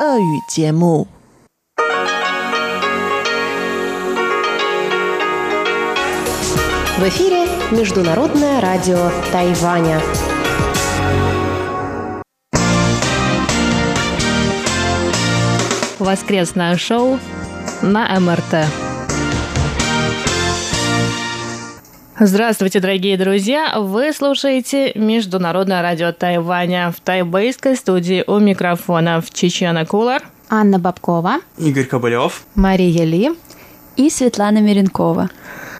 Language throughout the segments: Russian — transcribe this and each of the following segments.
俄语节目。В эфире Международное радио Тайваня. Воскресное шоу на МРТ. Здравствуйте, дорогие друзья! Вы слушаете Международное радио Тайваня в тайбэйской студии у микрофона в Чечена Кулар. Анна Бабкова, Игорь Кобылев. Мария Ли и Светлана Миренкова.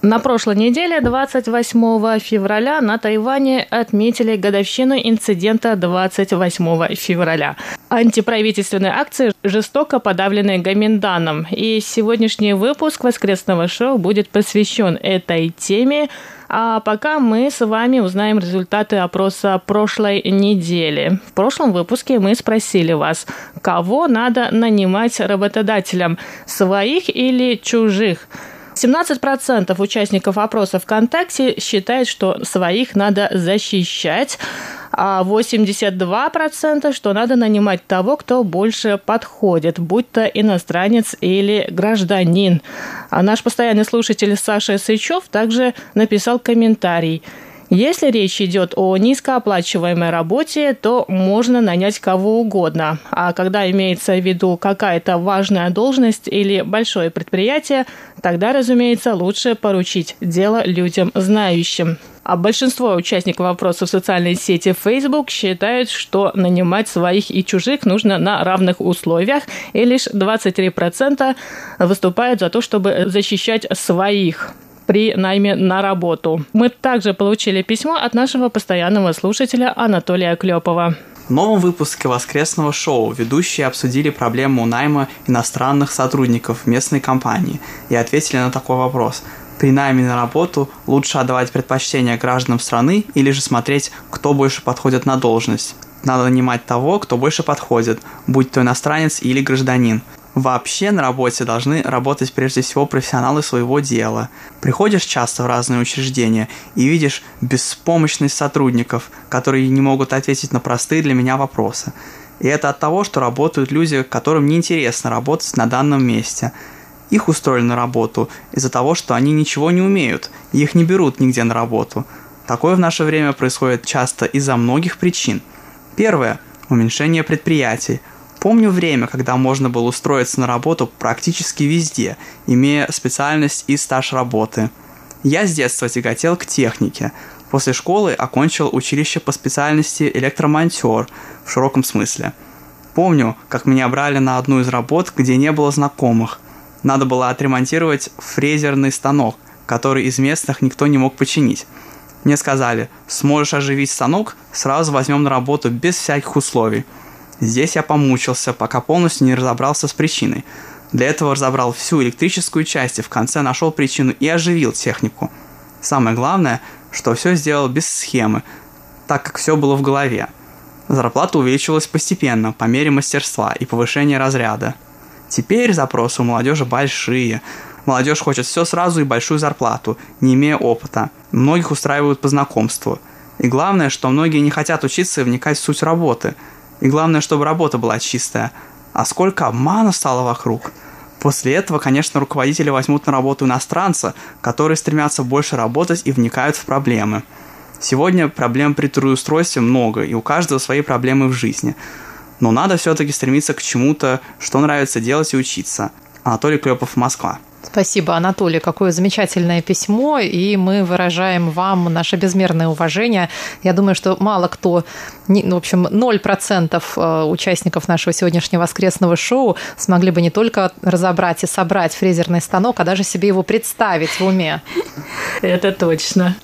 На прошлой неделе, 28 февраля, на Тайване отметили годовщину инцидента 28 февраля. Антиправительственные акции жестоко подавлены Гаминданом. И сегодняшний выпуск воскресного шоу будет посвящен этой теме. А пока мы с вами узнаем результаты опроса прошлой недели. В прошлом выпуске мы спросили вас, кого надо нанимать работодателям, своих или чужих? 17% участников опроса ВКонтакте считают, что своих надо защищать, а 82% что надо нанимать того, кто больше подходит, будь то иностранец или гражданин. А наш постоянный слушатель Саша Сычев также написал комментарий – если речь идет о низкооплачиваемой работе, то можно нанять кого угодно. А когда имеется в виду какая-то важная должность или большое предприятие, тогда, разумеется, лучше поручить дело людям знающим. А большинство участников вопроса в социальной сети Facebook считают, что нанимать своих и чужих нужно на равных условиях, и лишь 23% выступают за то, чтобы защищать своих при найме на работу. Мы также получили письмо от нашего постоянного слушателя Анатолия Клепова. В новом выпуске воскресного шоу ведущие обсудили проблему найма иностранных сотрудников в местной компании и ответили на такой вопрос. При найме на работу лучше отдавать предпочтение гражданам страны или же смотреть, кто больше подходит на должность. Надо нанимать того, кто больше подходит, будь то иностранец или гражданин. Вообще на работе должны работать прежде всего профессионалы своего дела. Приходишь часто в разные учреждения и видишь беспомощность сотрудников, которые не могут ответить на простые для меня вопросы. И это от того, что работают люди, которым неинтересно работать на данном месте. Их устроили на работу из-за того, что они ничего не умеют, и их не берут нигде на работу. Такое в наше время происходит часто из-за многих причин. Первое – уменьшение предприятий – Помню время, когда можно было устроиться на работу практически везде, имея специальность и стаж работы. Я с детства тяготел к технике. После школы окончил училище по специальности электромонтер в широком смысле. Помню, как меня брали на одну из работ, где не было знакомых. Надо было отремонтировать фрезерный станок, который из местных никто не мог починить. Мне сказали, сможешь оживить станок, сразу возьмем на работу без всяких условий – Здесь я помучился, пока полностью не разобрался с причиной. Для этого разобрал всю электрическую часть и в конце нашел причину и оживил технику. Самое главное, что все сделал без схемы, так как все было в голове. Зарплата увеличивалась постепенно, по мере мастерства и повышения разряда. Теперь запросы у молодежи большие. Молодежь хочет все сразу и большую зарплату, не имея опыта. Многих устраивают по знакомству. И главное, что многие не хотят учиться и вникать в суть работы – и главное, чтобы работа была чистая. А сколько обмана стало вокруг. После этого, конечно, руководители возьмут на работу иностранца, которые стремятся больше работать и вникают в проблемы. Сегодня проблем при трудоустройстве много, и у каждого свои проблемы в жизни. Но надо все-таки стремиться к чему-то, что нравится делать и учиться. Анатолий Клепов, Москва. Спасибо, Анатолий. Какое замечательное письмо, и мы выражаем вам наше безмерное уважение. Я думаю, что мало кто, ну, в общем, 0% э, участников нашего сегодняшнего воскресного шоу смогли бы не только разобрать и собрать фрезерный станок, а даже себе его представить в уме. Это точно.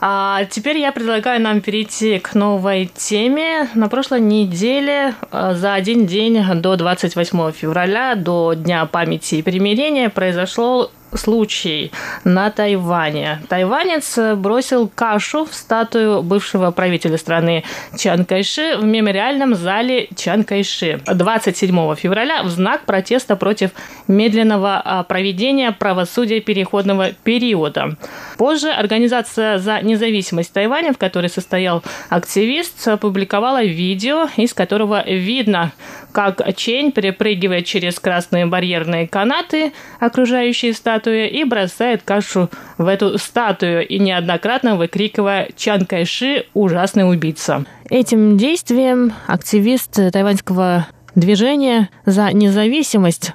А теперь я предлагаю нам перейти к новой теме. На прошлой неделе э, за один день до 28 февраля, до Дня памяти и примирения, произошло control случай на Тайване. Тайванец бросил кашу в статую бывшего правителя страны Чан Кайши в мемориальном зале Чан Кайши 27 февраля в знак протеста против медленного а, проведения правосудия переходного периода. Позже Организация за независимость Тайваня, в которой состоял активист, опубликовала видео, из которого видно, как Чень перепрыгивает через красные барьерные канаты, окружающие статуи, и бросает кашу в эту статую, и неоднократно выкрикивая «Чан Кайши – ужасный убийца». Этим действием активист тайваньского движения за независимость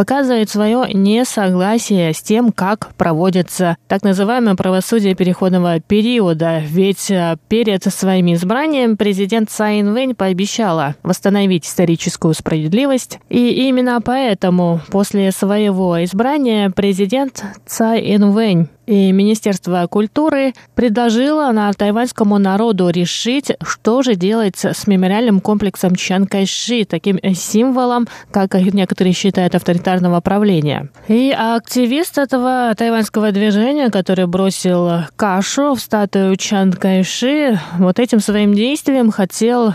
показывает свое несогласие с тем, как проводится так называемое правосудие переходного периода. Ведь э, перед своим избранием президент Цай Инвэнь пообещала восстановить историческую справедливость. И именно поэтому после своего избрания президент Цай Инвэнь и Министерство культуры предложило на тайваньскому народу решить, что же делать с мемориальным комплексом Чан Кайши, таким символом, как некоторые считают, авторитарного правления. И активист этого тайваньского движения, который бросил кашу в статую Чан Кайши, вот этим своим действием хотел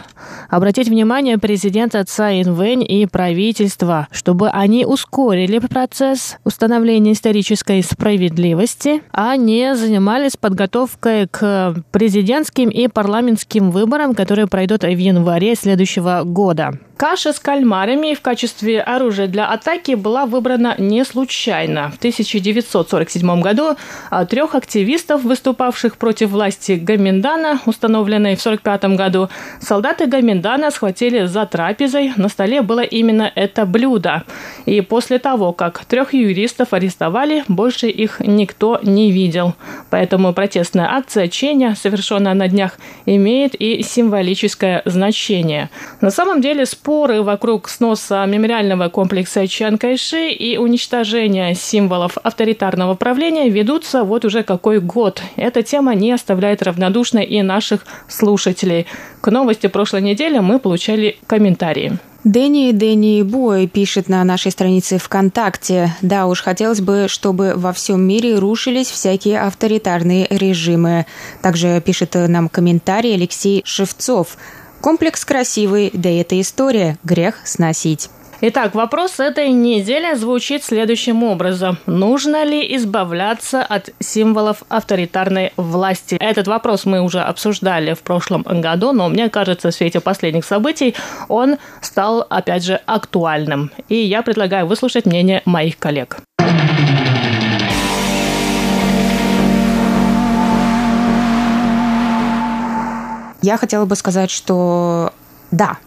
обратить внимание президента Цай Инвэнь и правительства, чтобы они ускорили процесс установления исторической справедливости а не занимались подготовкой к президентским и парламентским выборам, которые пройдут в январе следующего года. Каша с кальмарами в качестве оружия для атаки была выбрана не случайно. В 1947 году а, трех активистов, выступавших против власти Гаминдана, установленной в 1945 году, солдаты Гаминдана схватили за трапезой. На столе было именно это блюдо. И после того, как трех юристов арестовали, больше их никто не видел. Поэтому протестная акция Ченя, совершенная на днях, имеет и символическое значение. На самом деле, споры вокруг сноса мемориального комплекса Чан Кайши и уничтожения символов авторитарного правления ведутся вот уже какой год. Эта тема не оставляет равнодушной и наших слушателей. К новости прошлой недели мы получали комментарии. Дэнни Дэнни Бой пишет на нашей странице ВКонтакте. Да уж, хотелось бы, чтобы во всем мире рушились всякие авторитарные режимы. Также пишет нам комментарий Алексей Шевцов. Комплекс красивый, да и эта история грех сносить. Итак, вопрос этой недели звучит следующим образом. Нужно ли избавляться от символов авторитарной власти? Этот вопрос мы уже обсуждали в прошлом году, но мне кажется, в свете последних событий он стал, опять же, актуальным. И я предлагаю выслушать мнение моих коллег. Я хотела бы сказать, что да,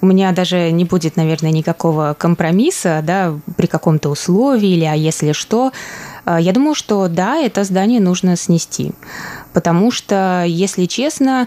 у меня даже не будет, наверное, никакого компромисса, да, при каком-то условии или а если что. А, я думаю, что да, это здание нужно снести. Потому что, если честно,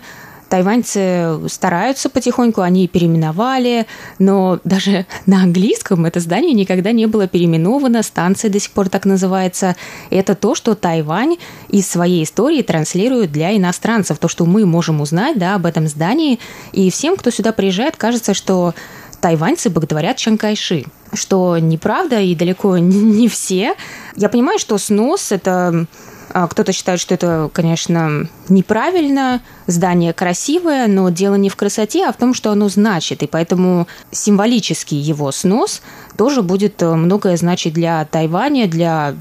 Тайваньцы стараются потихоньку, они переименовали, но даже на английском это здание никогда не было переименовано, станция до сих пор так называется. Это то, что Тайвань из своей истории транслирует для иностранцев, то, что мы можем узнать да, об этом здании. И всем, кто сюда приезжает, кажется, что тайваньцы боготворят Чанкайши, что неправда и далеко не все. Я понимаю, что снос – это кто-то считает, что это, конечно, неправильно, здание красивое, но дело не в красоте, а в том, что оно значит. И поэтому символический его снос тоже будет э, многое значить для Тайваня, для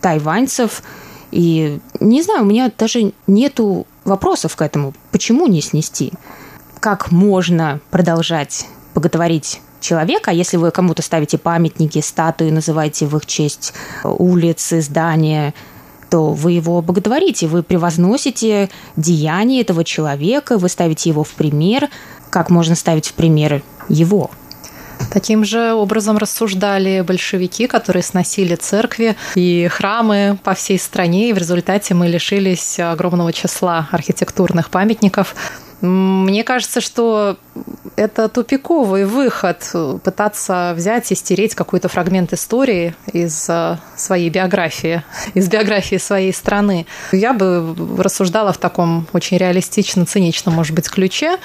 тайваньцев. И не знаю, у меня даже нету вопросов к этому. Почему не снести? Как можно продолжать боготворить человека, а если вы кому-то ставите памятники, статуи, называете в их честь э, улицы, здания – то вы его боготворите, вы превозносите деяние этого человека, вы ставите его в пример, как можно ставить в пример его. Таким же образом рассуждали большевики, которые сносили церкви и храмы по всей стране, и в результате мы лишились огромного числа архитектурных памятников. Мне кажется, что это тупиковый выход пытаться взять и стереть какой-то фрагмент истории из э, своей биографии, из биографии своей страны. Я бы рассуждала в таком очень реалистично, циничном, может быть, ключе.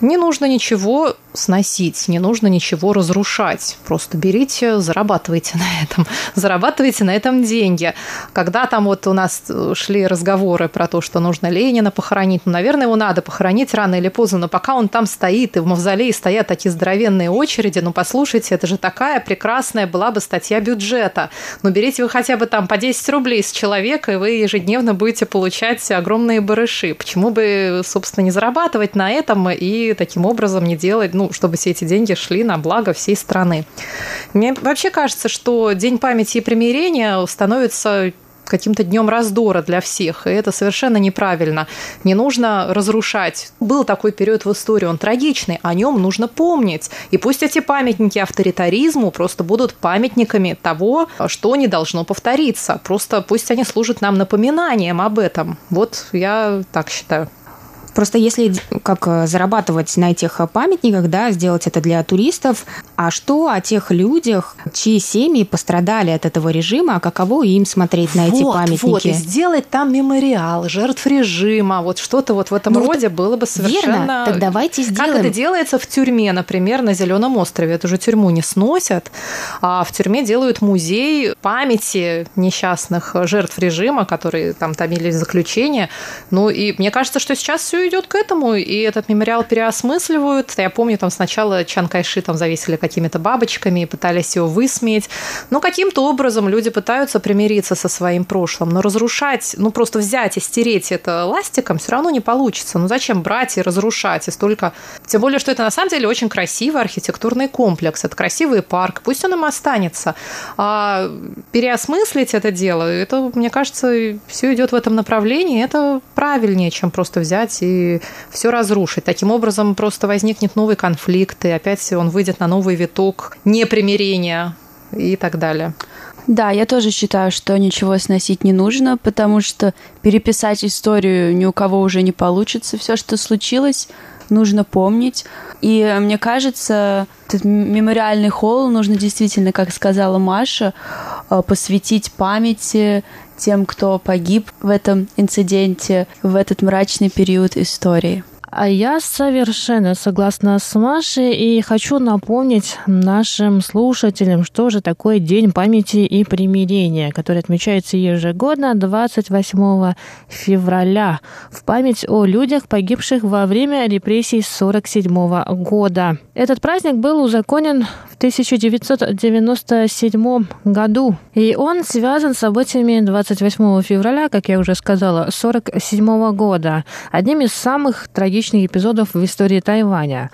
Не нужно ничего сносить, не нужно ничего разрушать. Просто берите, зарабатывайте на этом. Зарабатывайте на этом деньги. Когда там вот у нас шли разговоры про то, что нужно Ленина похоронить, ну, наверное, его надо похоронить рано или поздно, но пока он там стоит, и в мавзолее стоят такие здоровенные очереди, ну, послушайте, это же такая прекрасная была бы статья бюджета. Ну, берите вы хотя бы там по 10 рублей с человека, и вы ежедневно будете получать огромные барыши. Почему бы, собственно, не зарабатывать на этом и таким образом не делать, ну, чтобы все эти деньги шли на благо всей страны. Мне вообще кажется, что День памяти и примирения становится каким-то днем раздора для всех, и это совершенно неправильно. Не нужно разрушать. Был такой период в истории, он трагичный, о нем нужно помнить. И пусть эти памятники авторитаризму просто будут памятниками того, что не должно повториться. Просто пусть они служат нам напоминанием об этом. Вот я так считаю. Просто если как э, зарабатывать на этих памятниках, да, сделать это для туристов, а что о тех людях, чьи семьи пострадали от этого режима, а каково им смотреть на вот, эти памятники? Вот, и сделать там мемориал жертв режима, вот что-то вот в этом ну, роде было бы совершенно... Верно, так давайте сделаем. Как это делается в тюрьме, например, на Зеленом острове. Эту же тюрьму не сносят, а в тюрьме делают музей памяти несчастных жертв режима, которые там томились в заключении. Ну и мне кажется, что сейчас все идет к этому, и этот мемориал переосмысливают. Я помню, там сначала Чан Кайши там завесили какими-то бабочками и пытались его высмеять. Но каким-то образом люди пытаются примириться со своим прошлым. Но разрушать, ну просто взять и стереть это ластиком все равно не получится. Ну зачем брать и разрушать? И столько... Тем более, что это на самом деле очень красивый архитектурный комплекс. Это красивый парк. Пусть он им останется. А переосмыслить это дело, это, мне кажется, все идет в этом направлении. Это правильнее, чем просто взять и все разрушить. Таким образом просто возникнет новый конфликт, и опять он выйдет на новый виток непримирения и так далее. Да, я тоже считаю, что ничего сносить не нужно, потому что переписать историю ни у кого уже не получится. Все, что случилось, нужно помнить. И мне кажется, этот мемориальный холл нужно действительно, как сказала Маша, э, посвятить памяти тем, кто погиб в этом инциденте, в этот мрачный период истории. А я совершенно согласна с Машей и хочу напомнить нашим слушателям, что же такое День памяти и примирения, который отмечается ежегодно 28 февраля в память о людях, погибших во время репрессий 1947 года. Этот праздник был узаконен в 1997 году, и он связан с событиями 28 февраля, как я уже сказала, 1947 года, одним из самых трагичных эпизодов в истории Тайваня.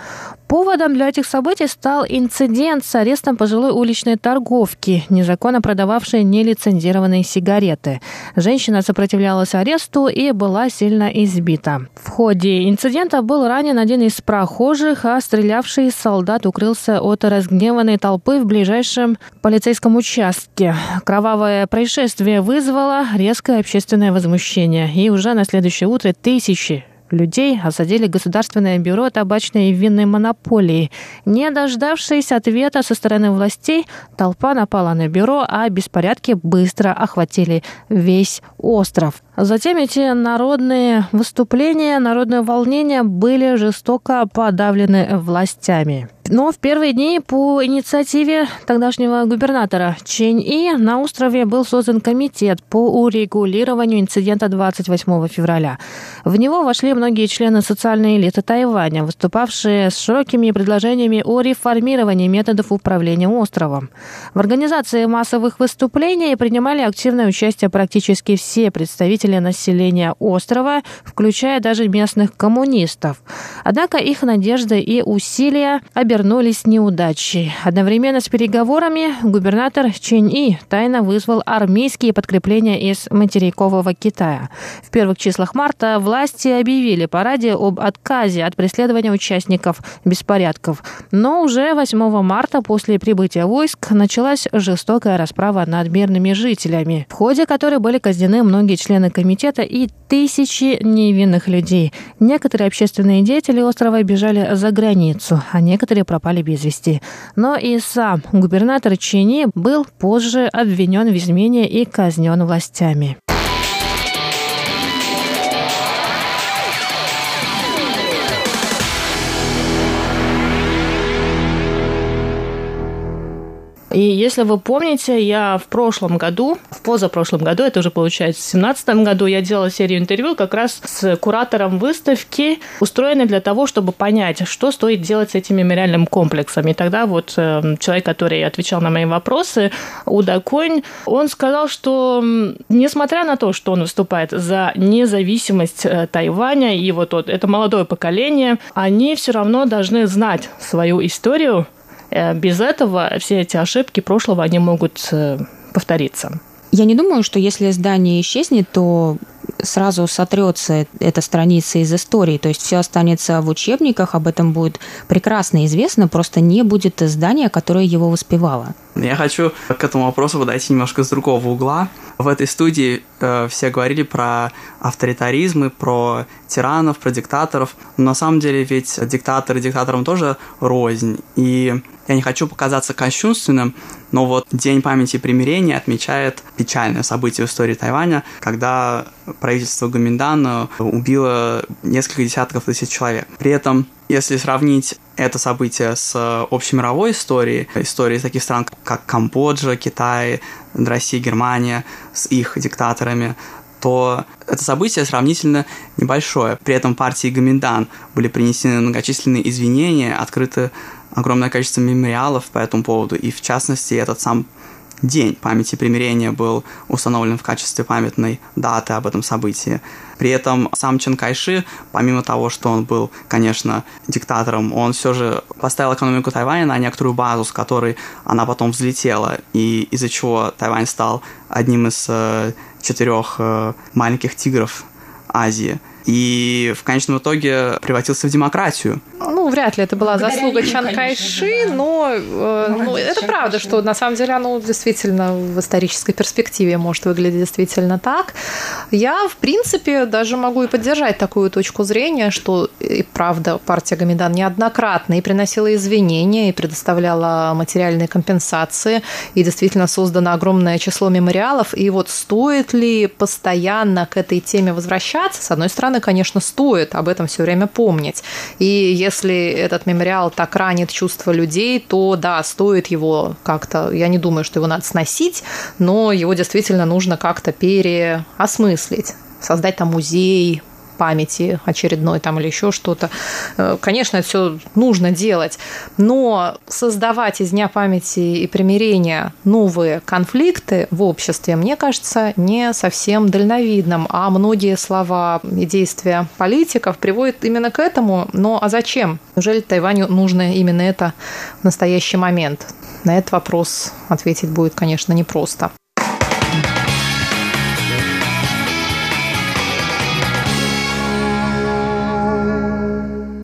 Поводом для этих событий стал инцидент с арестом пожилой уличной торговки, незаконно продававшей нелицензированные сигареты. Женщина сопротивлялась аресту и была сильно избита. В ходе инцидента был ранен один из прохожих, а стрелявший солдат укрылся от разгневанной толпы в ближайшем полицейском участке. Кровавое происшествие вызвало резкое общественное возмущение, и уже на следующее утро тысячи людей осадили Государственное бюро табачной и винной монополии. Не дождавшись ответа со стороны властей, толпа напала на бюро, а беспорядки быстро охватили весь остров. Затем эти народные выступления, народные волнения были жестоко подавлены властями. Но в первые дни по инициативе тогдашнего губернатора Чень И на острове был создан комитет по урегулированию инцидента 28 февраля. В него вошли многие члены социальной элиты Тайваня, выступавшие с широкими предложениями о реформировании методов управления островом. В организации массовых выступлений принимали активное участие практически все представители населения острова, включая даже местных коммунистов. Однако их надежды и усилия обернулись обернулись неудачей. Одновременно с переговорами губернатор Чен И тайно вызвал армейские подкрепления из материкового Китая. В первых числах марта власти объявили по радио об отказе от преследования участников беспорядков. Но уже 8 марта после прибытия войск началась жестокая расправа над мирными жителями, в ходе которой были казнены многие члены комитета и тысячи невинных людей. Некоторые общественные деятели острова бежали за границу, а некоторые пропали без вести. Но и сам губернатор Чини был позже обвинен в измене и казнен властями. И если вы помните, я в прошлом году, в позапрошлом году, это уже получается в 2017 году, я делала серию интервью как раз с куратором выставки, устроенной для того, чтобы понять, что стоит делать с этим мемориальным комплексом. И тогда вот э, человек, который отвечал на мои вопросы, Уда Конь, он сказал, что несмотря на то, что он выступает за независимость э, Тайваня, и вот, вот это молодое поколение, они все равно должны знать свою историю, без этого все эти ошибки прошлого, они могут э, повториться. Я не думаю, что если здание исчезнет, то сразу сотрется эта страница из истории, то есть все останется в учебниках, об этом будет прекрасно известно, просто не будет здания, которое его воспевало. Я хочу к этому вопросу подойти немножко с другого угла. В этой студии э, все говорили про авторитаризмы, про тиранов, про диктаторов. Но на самом деле ведь диктаторы диктаторам тоже рознь. И я не хочу показаться кощунственным, но вот День памяти и примирения отмечает печальное событие в истории Тайваня, когда правительство Гоминдан убило несколько десятков тысяч человек. При этом, если сравнить это событие с общемировой историей, историей таких стран, как Камбоджа, Китай, Россия, Германия, с их диктаторами, то это событие сравнительно небольшое. При этом партии Гоминдан были принесены многочисленные извинения, открыты огромное количество мемориалов по этому поводу, и в частности этот сам День памяти примирения был установлен в качестве памятной даты об этом событии. При этом сам Чен Кайши, помимо того, что он был, конечно, диктатором, он все же поставил экономику Тайваня на некоторую базу, с которой она потом взлетела, и из-за чего Тайвань стал одним из э, четырех э, маленьких тигров Азии и в конечном итоге превратился в демократию. Ну, вряд ли это была заслуга Чан Кайши, но э, ну, это правда, что на самом деле оно действительно в исторической перспективе может выглядеть действительно так. Я, в принципе, даже могу и поддержать такую точку зрения, что и правда партия Гамидан неоднократно и приносила извинения, и предоставляла материальные компенсации, и действительно создано огромное число мемориалов. И вот стоит ли постоянно к этой теме возвращаться? С одной стороны, конечно, стоит об этом все время помнить. И если этот мемориал так ранит чувства людей, то да, стоит его как-то, я не думаю, что его надо сносить, но его действительно нужно как-то переосмыслить создать там музей, памяти очередной там или еще что-то. Э, конечно, это все нужно делать, но создавать из Дня памяти и примирения новые конфликты в обществе, мне кажется, не совсем дальновидным, а многие слова и действия политиков приводят именно к этому. Но а зачем? Неужели Тайваню нужно именно это в настоящий момент? На этот вопрос ответить будет, конечно, непросто.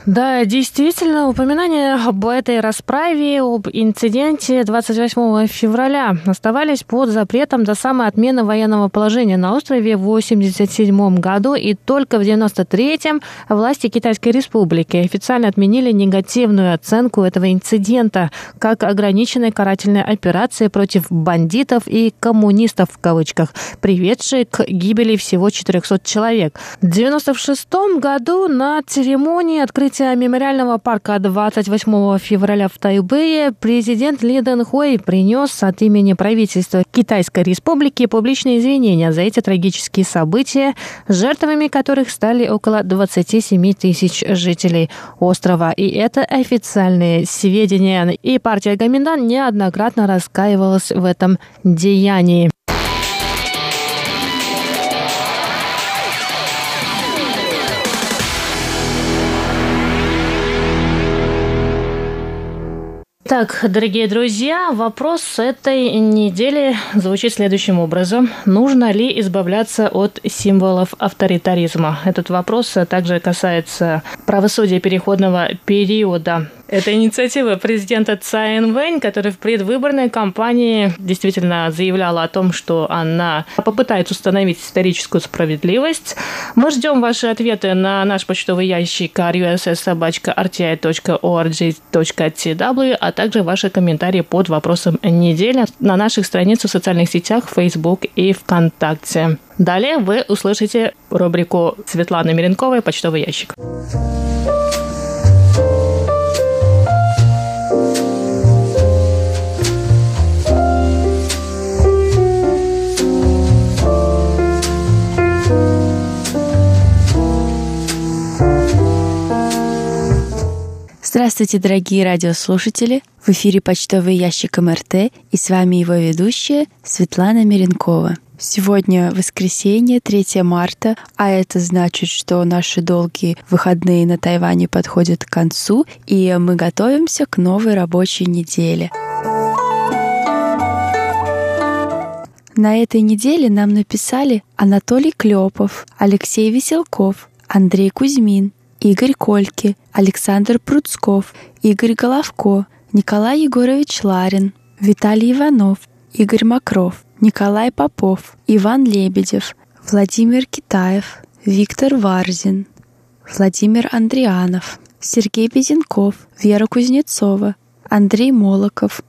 Да, действительно, упоминания об этой расправе, об инциденте 28 февраля оставались под запретом до самой отмены военного положения на острове в 1987 году, и только в 1993-м власти Китайской Республики официально отменили негативную оценку этого инцидента как ограниченной карательной операции против бандитов и коммунистов в кавычках, приведшей к гибели всего 400 человек. В 1996 году на церемонии открытия открытия мемориального парка 28 февраля в Тайбэе президент Ли Дэн Хуэй принес от имени правительства Китайской Республики публичные извинения за эти трагические события, жертвами которых стали около 27 тысяч жителей острова. И это официальные сведения. И партия Гаминдан неоднократно раскаивалась в этом деянии. Так, дорогие друзья, вопрос этой недели звучит следующим образом. Нужно ли избавляться от символов авторитаризма? Этот вопрос также касается правосудия переходного периода. Это инициатива президента Цай Вэнь, которая в предвыборной кампании действительно заявляла о том, что она попытается установить историческую справедливость. Мы ждем ваши ответы на наш почтовый ящик russsobachka.rti.org.tw, а также ваши комментарии под вопросом недели на наших страницах в социальных сетях Facebook и ВКонтакте. Далее вы услышите рубрику Светланы Миренковой «Почтовый ящик». Здравствуйте, дорогие радиослушатели! В эфире почтовый ящик МРТ и с вами его ведущая Светлана Миренкова. Сегодня воскресенье, 3 марта, а это значит, что наши долгие выходные на Тайване подходят к концу, и мы готовимся к новой рабочей неделе. На этой неделе нам написали Анатолий Клепов, Алексей Веселков, Андрей Кузьмин, Игорь Кольки, Александр Пруцков, Игорь Головко, Николай Егорович Ларин, Виталий Иванов, Игорь Макров, Николай Попов, Иван Лебедев, Владимир Китаев, Виктор Варзин, Владимир Андрианов, Сергей Безенков, Вера Кузнецова, Андрей Молоков,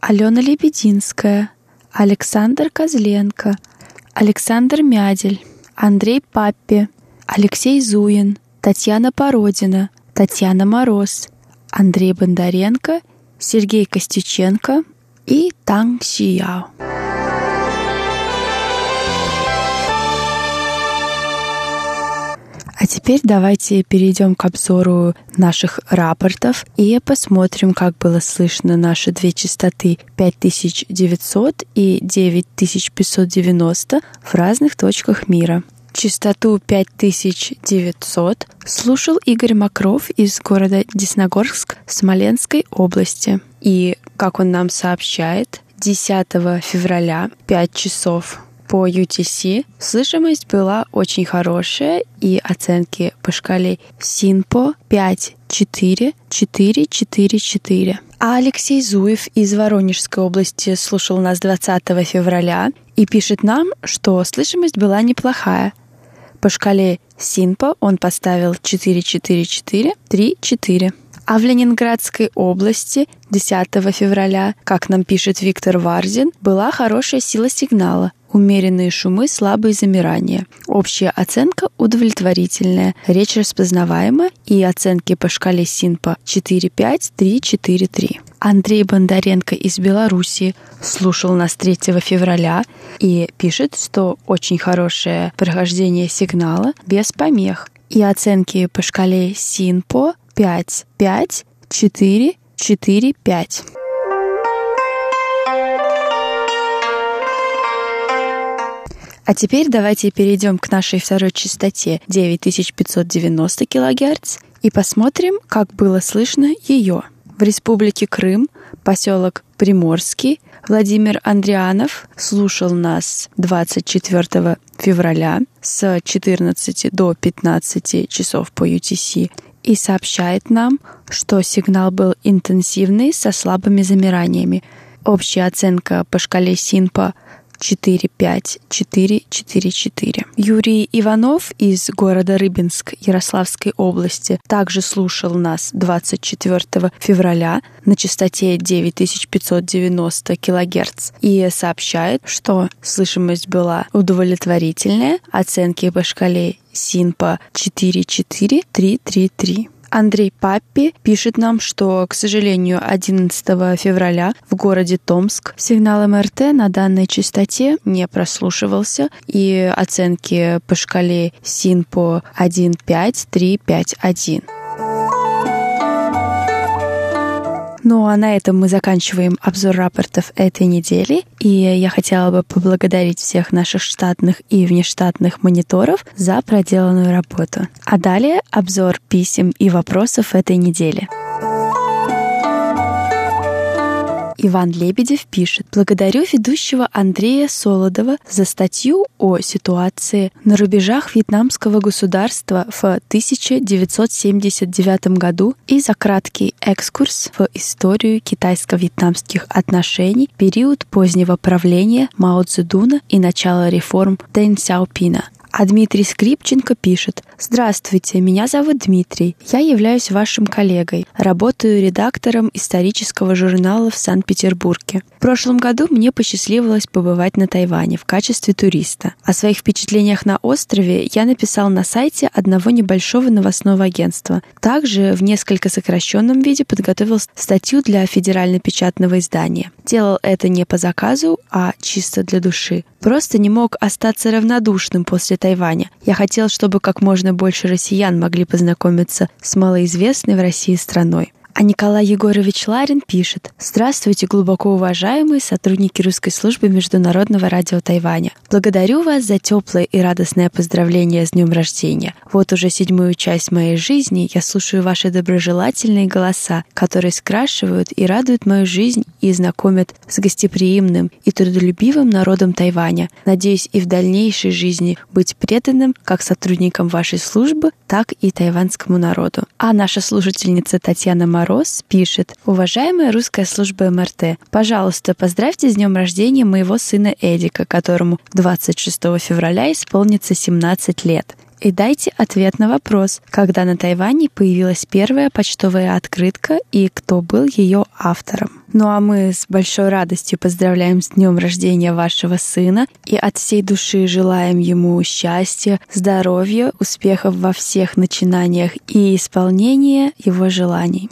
Алена Лебединская, Александр Козленко, Александр Мядель, Андрей Паппи, Алексей Зуин, Татьяна Породина, Татьяна Мороз, Андрей Бондаренко, Сергей Костюченко и Танг Сияо. А теперь давайте перейдем к обзору наших рапортов и посмотрим, как было слышно наши две частоты 5900 и 9590 в разных точках мира. Частоту 5900 слушал Игорь Макров из города Десногорск Смоленской области. И, как он нам сообщает, 10 февраля 5 часов по UTC слышимость была очень хорошая, и оценки по шкале СИНПО 5, 4, 4, 4, 4. А Алексей Зуев из Воронежской области слушал нас 20 февраля и пишет нам, что слышимость была неплохая. По шкале СИНПО он поставил 4, 4, 4, 3, 4. А в Ленинградской области 10 февраля, как нам пишет Виктор Варзин, была хорошая сила сигнала умеренные шумы, слабые замирания. Общая оценка удовлетворительная, речь распознаваема и оценки по шкале СИНПа 4-5, 3-4-3. Андрей Бондаренко из Беларуси слушал нас 3 февраля и пишет, что очень хорошее прохождение сигнала без помех. И оценки по шкале СИНПО 5, 5, 4, 4, 5. А теперь давайте перейдем к нашей второй частоте 9590 кГц и посмотрим, как было слышно ее. В Республике Крым, поселок Приморский, Владимир Андрианов слушал нас 24 февраля с 14 до 15 часов по UTC и сообщает нам, что сигнал был интенсивный со слабыми замираниями. Общая оценка по шкале СИНПа 45444. Юрий Иванов из города Рыбинск Ярославской области также слушал нас 24 февраля на частоте 9590 кГц и сообщает, что слышимость была удовлетворительная, оценки по шкале СИНПа 44333. Андрей Паппи пишет нам, что, к сожалению, 11 февраля в городе Томск сигнал МРТ на данной частоте не прослушивался, и оценки по шкале СИНПО 15351. Ну а на этом мы заканчиваем обзор рапортов этой недели. И я хотела бы поблагодарить всех наших штатных и внештатных мониторов за проделанную работу. А далее обзор писем и вопросов этой недели. Иван Лебедев пишет «Благодарю ведущего Андрея Солодова за статью о ситуации на рубежах вьетнамского государства в 1979 году и за краткий экскурс в историю китайско-вьетнамских отношений период позднего правления Мао Цзэдуна и начала реформ Дэн Сяопина. А Дмитрий Скрипченко пишет «Здравствуйте, меня зовут Дмитрий. Я являюсь вашим коллегой. Работаю редактором исторического журнала в Санкт-Петербурге. В прошлом году мне посчастливилось побывать на Тайване в качестве туриста. О своих впечатлениях на острове я написал на сайте одного небольшого новостного агентства. Также в несколько сокращенном виде подготовил статью для федерально-печатного издания. Делал это не по заказу, а чисто для души. Просто не мог остаться равнодушным после Тайваня. Я хотел, чтобы как можно больше россиян могли познакомиться с малоизвестной в России страной. А Николай Егорович Ларин пишет «Здравствуйте, глубоко уважаемые сотрудники русской службы Международного радио Тайваня. Благодарю вас за теплое и радостное поздравление с днем рождения. Вот уже седьмую часть моей жизни я слушаю ваши доброжелательные голоса, которые скрашивают и радуют мою жизнь и знакомят с гостеприимным и трудолюбивым народом Тайваня. Надеюсь и в дальнейшей жизни быть преданным как сотрудникам вашей службы, так и тайванскому народу. А наша слушательница Татьяна Мороз пишет. «Уважаемая русская служба МРТ, пожалуйста, поздравьте с днем рождения моего сына Эдика, которому 26 февраля исполнится 17 лет и дайте ответ на вопрос, когда на Тайване появилась первая почтовая открытка и кто был ее автором. Ну а мы с большой радостью поздравляем с днем рождения вашего сына и от всей души желаем ему счастья, здоровья, успехов во всех начинаниях и исполнения его желаний.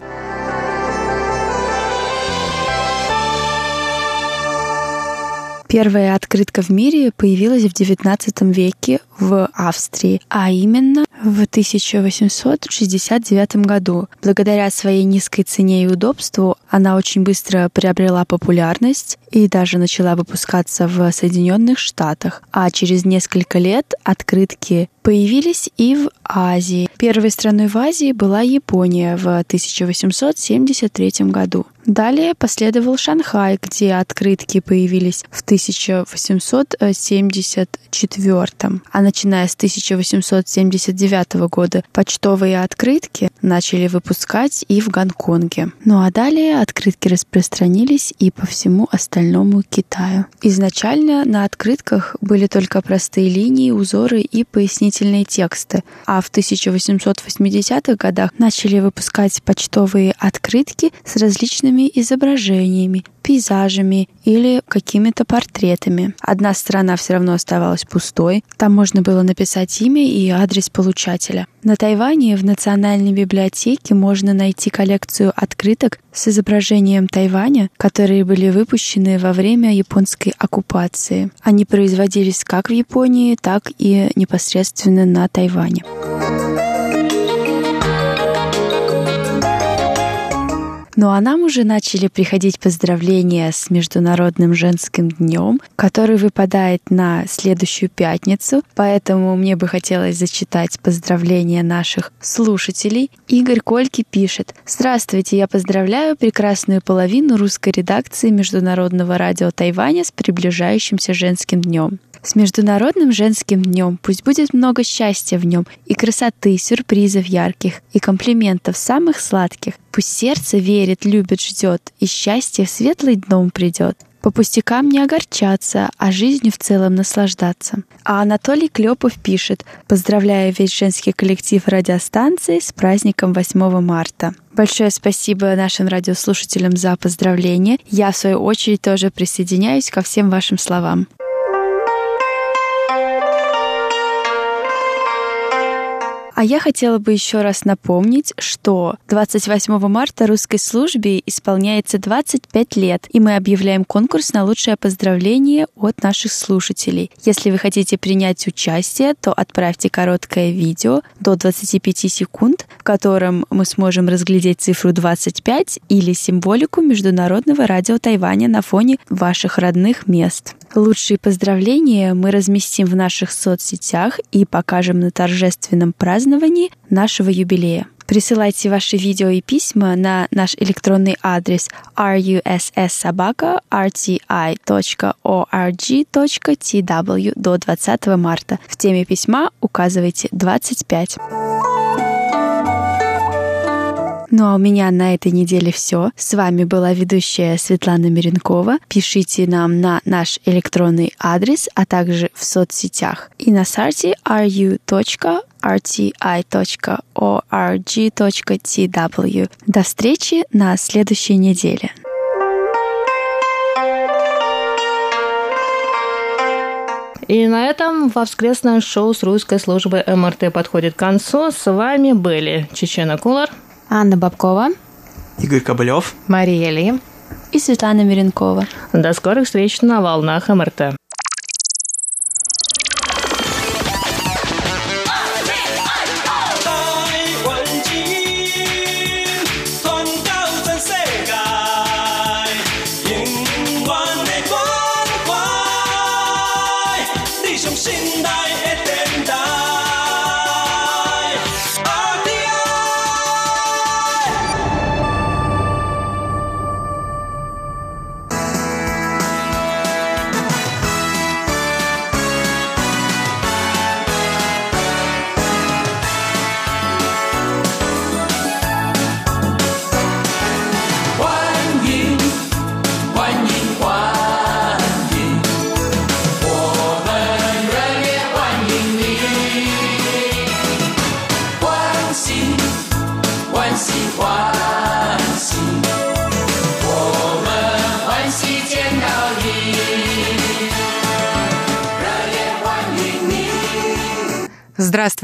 Первая открытка в мире появилась в XIX веке в Австрии, а именно в 1869 году. Благодаря своей низкой цене и удобству она очень быстро приобрела популярность и даже начала выпускаться в Соединенных Штатах. А через несколько лет открытки появились и в Азии. Первой страной в Азии была Япония в 1873 году. Далее последовал Шанхай, где открытки появились в 1874, а начиная с 1879 года почтовые открытки начали выпускать и в Гонконге. Ну а далее открытки распространились и по всему остальному Китаю. Изначально на открытках были только простые линии, узоры и пояснительные тексты, а в 1880-х годах начали выпускать почтовые открытки с различными изображениями, пейзажами или какими-то портретами. Одна сторона все равно оставалась пустой, там можно было написать имя и адрес получателя. На Тайване в Национальной библиотеке можно найти коллекцию открыток с изображением Тайваня, которые были выпущены во время японской оккупации. Они производились как в Японии, так и непосредственно на Тайване. Ну а нам уже начали приходить поздравления с Международным женским днем, который выпадает на следующую пятницу, поэтому мне бы хотелось зачитать поздравления наших слушателей. Игорь Кольки пишет «Здравствуйте, я поздравляю прекрасную половину русской редакции Международного радио Тайваня с приближающимся женским днем. С Международным женским днем пусть будет много счастья в нем и красоты, сюрпризов ярких и комплиментов самых сладких. Пусть сердце верит, любит, ждет, и счастье светлый дном придет. По пустякам не огорчаться, а жизнью в целом наслаждаться. А Анатолий Клепов пишет, поздравляя весь женский коллектив радиостанции с праздником 8 марта. Большое спасибо нашим радиослушателям за поздравления. Я, в свою очередь, тоже присоединяюсь ко всем вашим словам. А я хотела бы еще раз напомнить, что 28 марта русской службе исполняется 25 лет, и мы объявляем конкурс на лучшее поздравление от наших слушателей. Если вы хотите принять участие, то отправьте короткое видео до 25 секунд, в котором мы сможем разглядеть цифру 25 или символику Международного радио Тайваня на фоне ваших родных мест. Лучшие поздравления мы разместим в наших соцсетях и покажем на торжественном праздновании нашего юбилея. Присылайте ваши видео и письма на наш электронный адрес russsobaka.rti.org.tw до 20 марта. В теме письма указывайте 25. Ну а у меня на этой неделе все. С вами была ведущая Светлана Миренкова. Пишите нам на наш электронный адрес, а также в соцсетях и на сайте ru.rti.org.tw. До встречи на следующей неделе. И на этом воскресное шоу с русской службы МРТ подходит к концу. С вами были Чечена Кулар. Анна Бабкова, Игорь Кобылев, Мария Ли и Светлана Миренкова. До скорых встреч на волнах МРТ.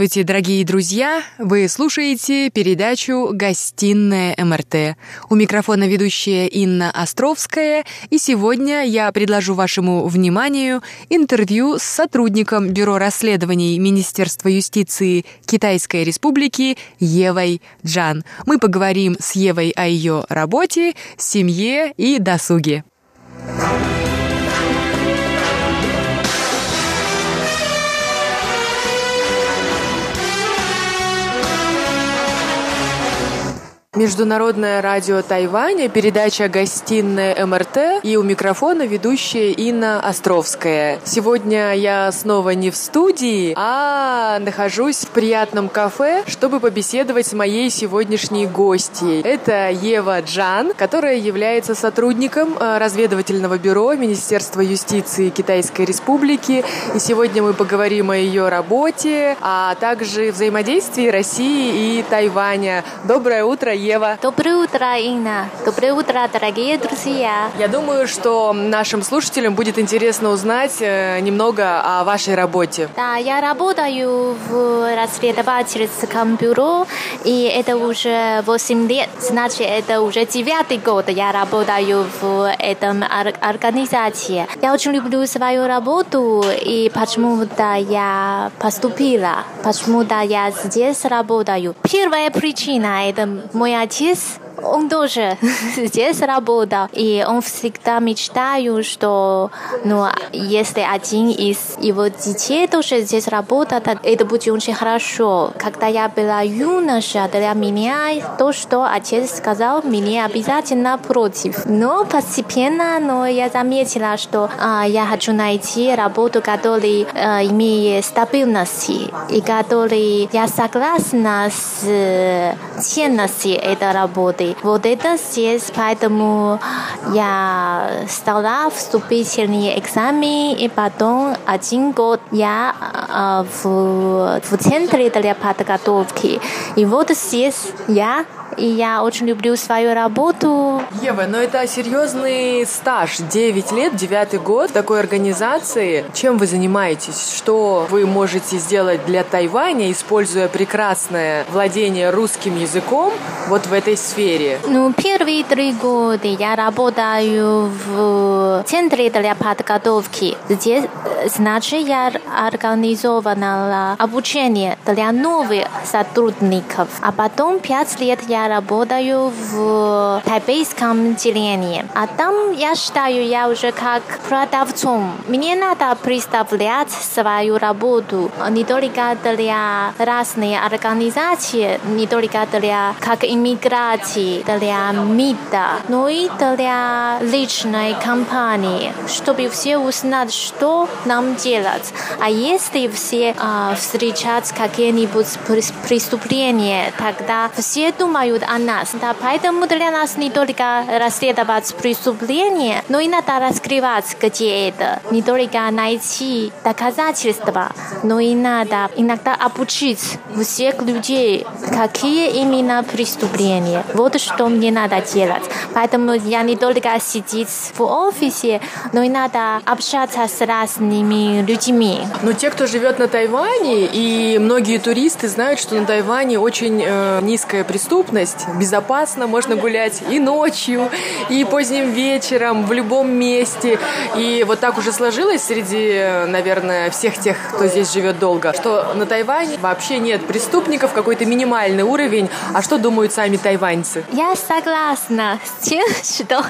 Здравствуйте, дорогие друзья! Вы слушаете передачу «Гостиная МРТ». У микрофона ведущая Инна Островская, и сегодня я предложу вашему вниманию интервью с сотрудником Бюро расследований Министерства юстиции Китайской Республики Евой Джан. Мы поговорим с Евой о ее работе, семье и досуге. Международное радио Тайваня, передача «Гостиная МРТ» и у микрофона ведущая Инна Островская. Сегодня я снова не в студии, а нахожусь в приятном кафе, чтобы побеседовать с моей сегодняшней гостьей. Это Ева Джан, которая является сотрудником э, разведывательного бюро Министерства юстиции Китайской Республики. И сегодня мы поговорим о ее работе, а также взаимодействии России и Тайваня. Доброе утро, Ева. Доброе утро, Инна. Доброе утро, дорогие друзья. Я думаю, что нашим слушателям будет интересно узнать э, немного о вашей работе. Да, я работаю в расследовательском бюро, и это уже 8 лет, значит, это уже девятый год я работаю в этом организации. Я очень люблю свою работу, и почему-то я поступила, почему-то я здесь работаю. Первая причина – это мой мой отец он тоже здесь работал, и он всегда мечтает, что ну, если один из его детей тоже здесь работает, это будет очень хорошо. Когда я была юноша, для меня то, что отец сказал, мне обязательно против. Но постепенно но я заметила, что а, я хочу найти работу, которая а, имеет стабильность, и которая я согласна с ценностью этой работы. Вот это здесь, поэтому я стала вступительные экзамены, и потом один год я э, в, в центре для подготовки. И вот здесь я и я очень люблю свою работу. Ева, но это серьезный стаж, 9 лет, 9 год такой организации. Чем вы занимаетесь? Что вы можете сделать для Тайваня, используя прекрасное владение русским языком вот в этой сфере? Ну, первые три года я работаю в центре для подготовки. Здесь, значит, я организовала обучение для новых сотрудников. А потом пять лет я работаю в тайбейском делении. А там я считаю, я уже как продавцом. Мне надо представлять свою работу не только для разных организаций, не только для как иммиграции, для МИДа, но и для личной компании, чтобы все узнать, что нам делать. А если все а, встречать какие-нибудь преступления, тогда все думают, о нас. Да, поэтому для нас не только расследовать преступление, но и надо раскрывать, где это. Не только найти доказательства, но и надо иногда обучить всех людей, какие именно преступления. Вот что мне надо делать. Поэтому я не только сидеть в офисе, но и надо общаться с разными людьми. Но те, кто живет на Тайване, и многие туристы знают, что на Тайване очень э, низкая преступность. Безопасно можно гулять и ночью, и поздним вечером, в любом месте. И вот так уже сложилось среди, наверное, всех тех, кто здесь живет долго, что на Тайване вообще нет преступников, какой-то минимальный уровень. А что думают сами тайваньцы? Я согласна с тем, что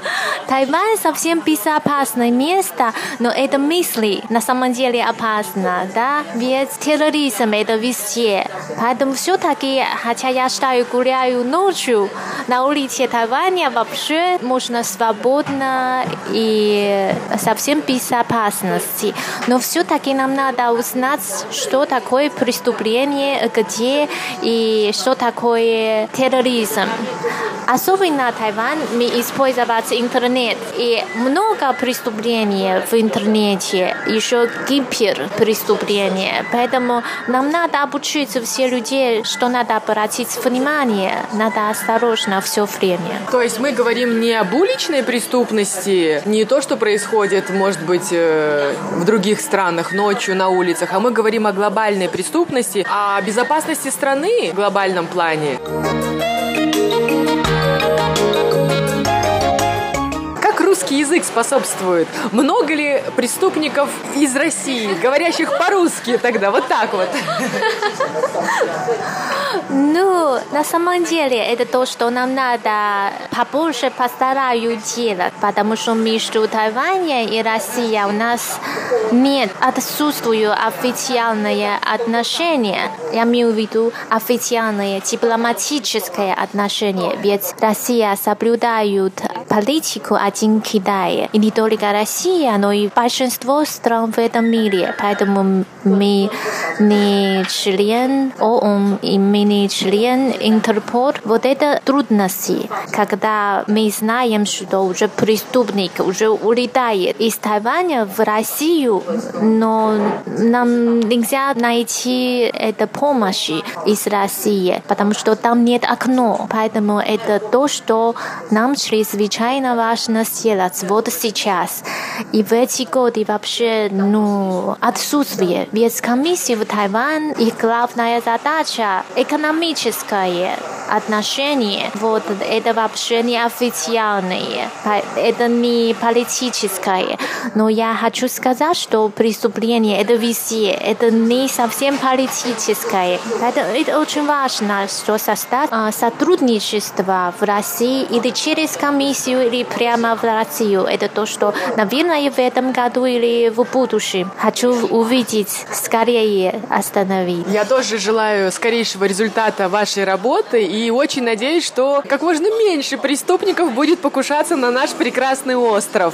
Тайвань совсем безопасное место, но это мысли на самом деле опасно, да, ведь терроризм это везде. Поэтому все-таки, хотя я считаю, гуляю ночью, на улице Тайваня вообще можно свободно и совсем безопасности. Но все-таки нам надо узнать, что такое преступление, где и что такое терроризм. Особенно Тайвань мы использовать интернет. И много преступлений в интернете, еще гиперпреступления. Поэтому нам надо обучить все людей, что надо обратить внимание, надо осторожно все время. То есть мы говорим не об уличной преступности, не то, что происходит, может быть, э, в других странах ночью на улицах, а мы говорим о глобальной преступности, о безопасности страны в глобальном плане. Русский язык способствует? Много ли преступников из России, говорящих по-русски тогда? Вот так вот. Ну, на самом деле, это то, что нам надо побольше постараюсь делать, потому что между Тайванем и Россией у нас нет, отсутствуют официальные отношения. Я имею в виду официальные дипломатические отношения, ведь Россия соблюдает политику один Китае. И не только Россия, но и большинство стран в этом мире. Поэтому мы не член ООН и мы не член Интерпол. Вот это трудности, когда мы знаем, что уже преступник уже улетает из Тайваня в Россию, но нам нельзя найти эту помощь из России, потому что там нет окна. Поэтому это то, что нам чрезвычайно важно сделать вот сейчас. И в эти годы вообще ну, отсутствие. Без комиссии в Тайвань их главная задача экономическое отношение. Вот это вообще не официальное, это не политическое. Но я хочу сказать, что преступление это везде, это не совсем политическое. Это, это очень важно, что создать а, сотрудничество в России или через комиссию, или прямо в Россию. Это то, что, наверное, в этом году или в будущем хочу увидеть скорее остановить. Я тоже желаю скорейшего результата вашей работы и очень надеюсь, что как можно меньше преступников будет покушаться на наш прекрасный остров.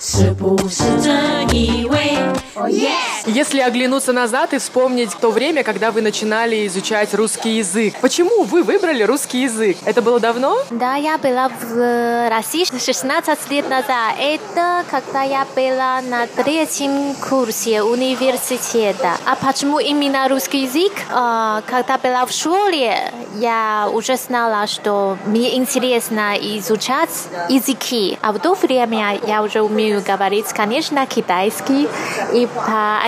是不是真以为？Oh yes! Если оглянуться назад и вспомнить то время, когда вы начинали изучать русский язык, почему вы выбрали русский язык? Это было давно? Да, я была в России 16 лет назад. Это когда я была на третьем курсе университета. А почему именно русский язык? А, когда была в школе, я уже знала, что мне интересно изучать языки. А в то время я уже умею говорить, конечно, китайский и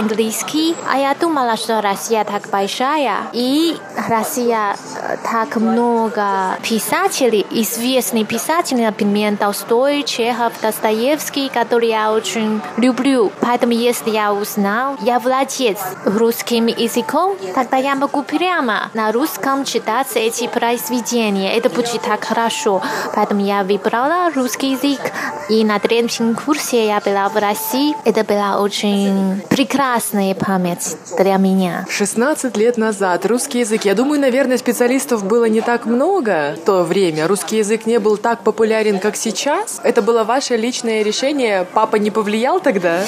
по-английски. А я думала, что Россия так большая, и Россия э, так много писателей, известных писателей, например, Толстой, Чехов, Достоевский, которые я очень люблю. Поэтому, если я узнал, я владец русским языком, тогда я могу прямо на русском читать эти произведения. Это будет так хорошо. Поэтому я выбрала русский язык, и на третьем курсе я была в России. Это была очень прекрасная память для меня. 16 лет назад русский язык. Я думаю, наверное, специалистов было не так много в то время. Русский язык не был так популярен, как сейчас. Это было ваше личное решение. Папа не повлиял тогда?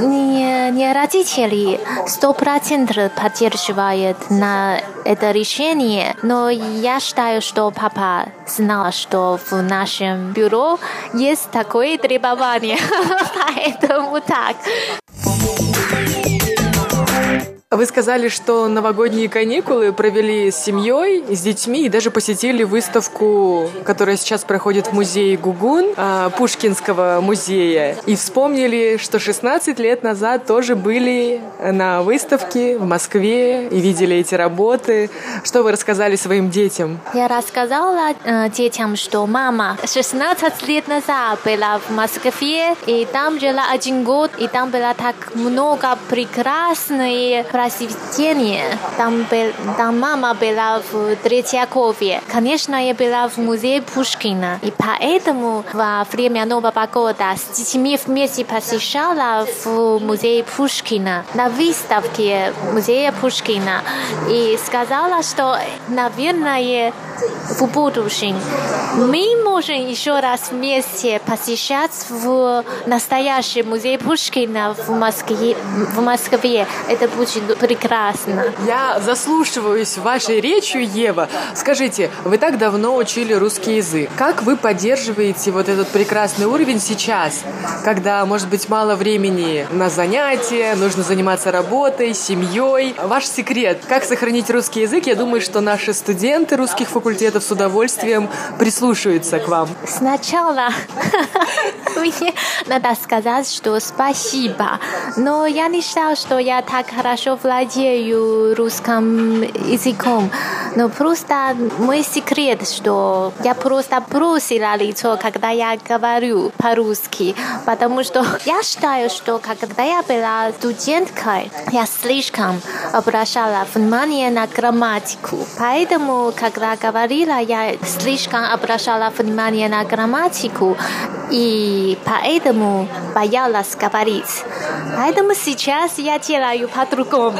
Не, не родители. Сто процентов поддерживают на это решение, но я считаю, что папа знал, что в нашем бюро есть такое требование, поэтому так. Вы сказали, что новогодние каникулы провели с семьей, с детьми и даже посетили выставку, которая сейчас проходит в музее Гугун, а, Пушкинского музея. И вспомнили, что 16 лет назад тоже были на выставке в Москве и видели эти работы. Что вы рассказали своим детям? Я рассказала э, детям, что мама 16 лет назад была в Москве, и там жила один год, и там было так много прекрасных произведение. Там, был, там мама была в Третьякове. Конечно, я была в музее Пушкина. И поэтому во время Нового года с детьми вместе посещала в музей Пушкина на выставке музея Пушкина. И сказала, что, наверное, в будущем мы можем еще раз вместе посещать в настоящий музей Пушкина в Москве. В Москве. Это будет прекрасно. Я заслушиваюсь вашей речью, Ева. Скажите, вы так давно учили русский язык. Как вы поддерживаете вот этот прекрасный уровень сейчас, когда, может быть, мало времени на занятия, нужно заниматься работой, семьей? Ваш секрет, как сохранить русский язык? Я думаю, что наши студенты русских факультетов с удовольствием прислушаются к вам. Сначала мне надо сказать, что спасибо. Но я не считаю, что я так хорошо владею русским языком. Но просто мой секрет, что я просто бросила лицо, когда я говорю по-русски. Потому что я считаю, что когда я была студенткой, я слишком обращала внимание на грамматику. Поэтому, когда говорила, я слишком обращала внимание на грамматику. И поэтому боялась говорить. Поэтому сейчас я делаю по-другому.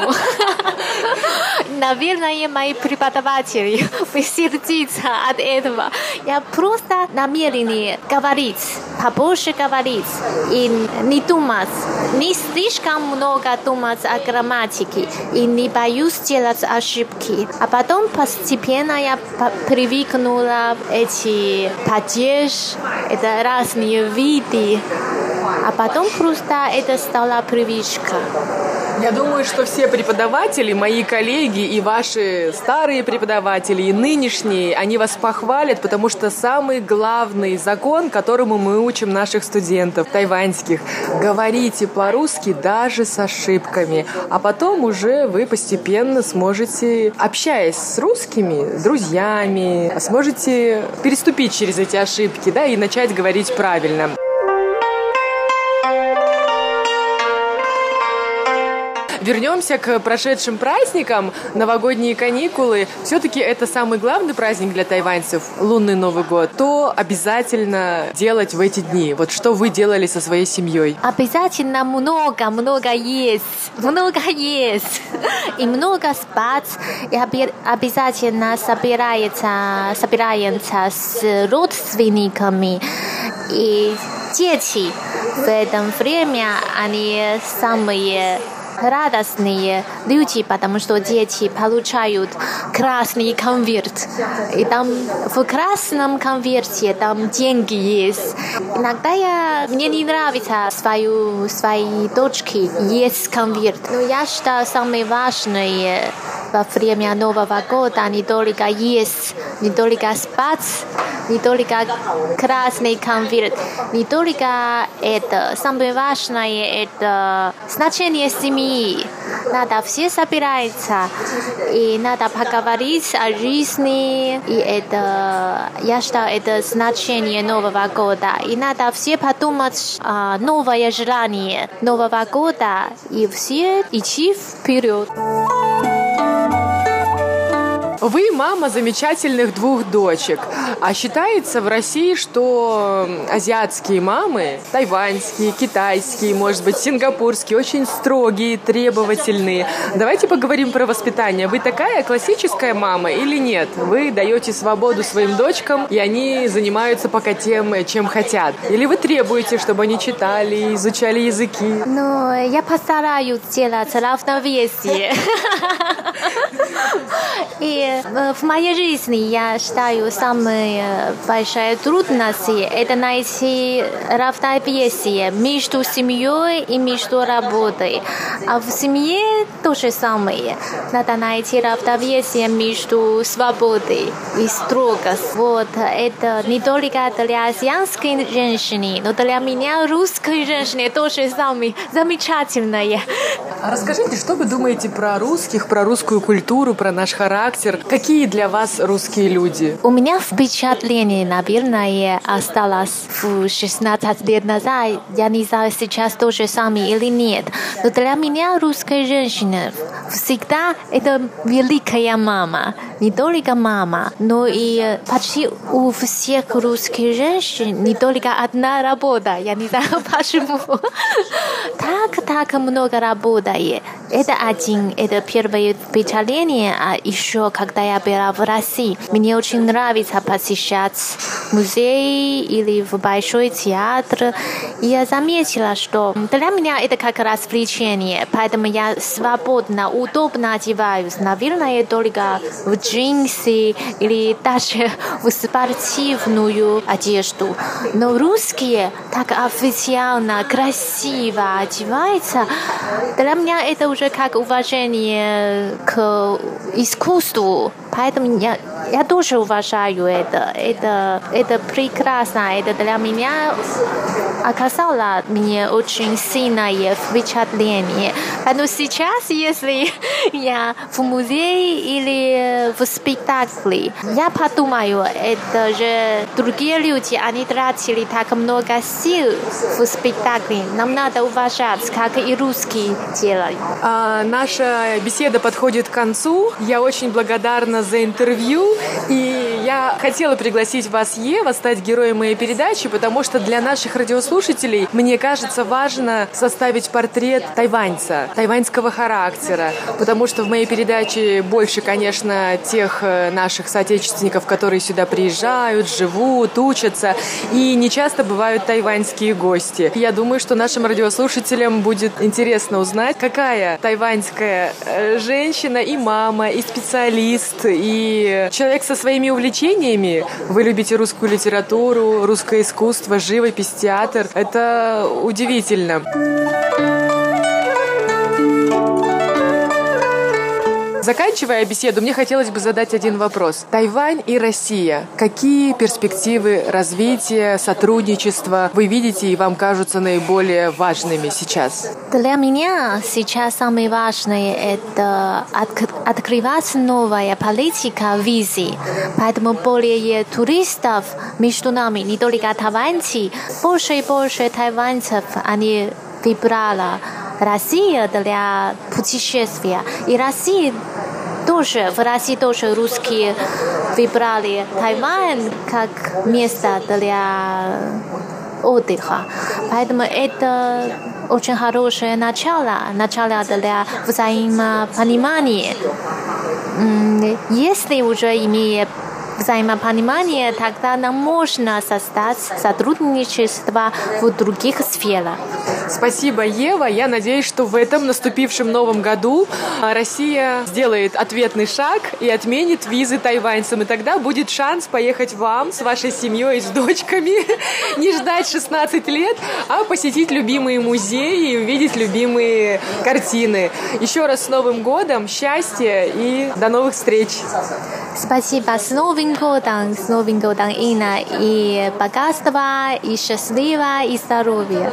Наверное, мои преподаватели сердятся от этого. Я просто намерение говорить, побольше говорить и не думать, не слишком много думать о грамматике и не боюсь делать ошибки. А потом постепенно я привыкнула эти падеж, это разные виды, а потом просто это стала привычка. Я думаю, что все преподаватели, мои коллеги и ваши старые преподаватели, и нынешние, они вас похвалят, потому что самый главный закон, которому мы учим наших студентов тайваньских, говорите по-русски даже с ошибками, а потом уже вы постепенно сможете, общаясь с русскими, друзьями, сможете переступить через эти ошибки, да, и начать говорить правильно. Вернемся к прошедшим праздникам. Новогодние каникулы. Все-таки это самый главный праздник для тайваньцев, лунный Новый год. То обязательно делать в эти дни? Вот что вы делали со своей семьей? Обязательно много-много есть. Много есть. И много спать. И обязательно собирается, собираемся с родственниками. И дети в этом время, они самые радостные люди, потому что дети получают красный конверт. И там в красном конверте там деньги есть. Иногда я, мне не нравится свою, своей дочке есть конверт. Но я считаю самое важное во время Нового года не только есть, не только спать, не только красный конверт, не только это. Самое важное это значение семьи. Надо все собираться, и надо поговорить о жизни, и это, я считаю, это значение Нового года. И надо все подумать о новое желание Нового года, и все идти вперед. Вы мама замечательных двух дочек. А считается в России, что азиатские мамы, тайваньские, китайские, может быть, сингапурские, очень строгие, требовательные. Давайте поговорим про воспитание. Вы такая классическая мама или нет? Вы даете свободу своим дочкам, и они занимаются пока тем, чем хотят? Или вы требуете, чтобы они читали, изучали языки? Ну, я постараюсь делать равновесие. И Э, в моей жизни я считаю самая большая трудность это найти равновесие между семьей и между работой. А в семье то же самое. Надо найти равновесие между свободой и строгость. Вот это не только для азиатской женщины, но для меня русской женщины тоже самое замечательное. А расскажите, что вы думаете про русских, про русскую культуру, про наш характер. Какие для вас русские люди? У меня впечатление, наверное, осталось в 16 лет назад. Я не знаю, сейчас то же самое или нет. Но для меня русская женщина всегда это великая мама. Не только мама, но и почти у всех русских женщин не только одна работа. Я не знаю почему. Так, так много работает. Это один, это первое впечатление. А еще, когда я была в России, мне очень нравится посещать музей или в большой театр. Я заметила, что для меня это как развлечение, поэтому я свободно, удобно одеваюсь. Наверное, только в джинсы или даже в спортивную одежду. Но русские так официально, красиво одеваются. Для меня это уже как уважение к искусству. Поэтому я, я тоже уважаю это. Это, это прекрасно. Это для меня оказало мне очень сильное впечатление. Но сейчас, если я в музее или в спектакле, я подумаю, это же другие люди, они тратили так много сил в спектакле. Нам надо уважать, как и русские делают. А, наша беседа подходит к концу. Я очень благодарна за интервью. И я хотела пригласить вас, Ева, стать героем моей передачи, потому что для наших радиослушателей, мне кажется, важно составить портрет тайваньца, тайваньского характера, потому что в моей передаче больше, конечно, тех э, наших соотечественников, которые сюда приезжают, живут, учатся, и не часто бывают тайваньские гости. Я думаю, что нашим радиослушателям будет интересно узнать, какая тайваньская э, женщина и мама, и специалист, и человек со своими увлечениями. Вы любите русскую литературу, русское искусство, живопись, театр. Это удивительно. Заканчивая беседу, мне хотелось бы задать один вопрос. Тайвань и Россия. Какие перспективы развития, сотрудничества вы видите и вам кажутся наиболее важными сейчас? Для меня сейчас самое важное – это открывать новая политика визы. Поэтому более туристов между нами, не только тайваньцы, больше и больше тайваньцев они выбрали Россия для путешествия. И Россия тоже, в России тоже русские выбрали Тайвань как место для отдыха. Поэтому это очень хорошее начало, начало для взаимопонимания. Если уже имея взаимопонимание, тогда нам можно создать сотрудничество в других сферах. Спасибо, Ева. Я надеюсь, что в этом наступившем новом году а, Россия сделает ответный шаг и отменит визы тайваньцам. И тогда будет шанс поехать вам с вашей семьей, с дочками, не ждать 16 лет, а посетить любимые музеи и увидеть любимые картины. Еще раз с Новым годом, счастья и до новых встреч. Спасибо. С Новым годом, с Новым годом, Инна. И богатства, и счастливо, и здоровья.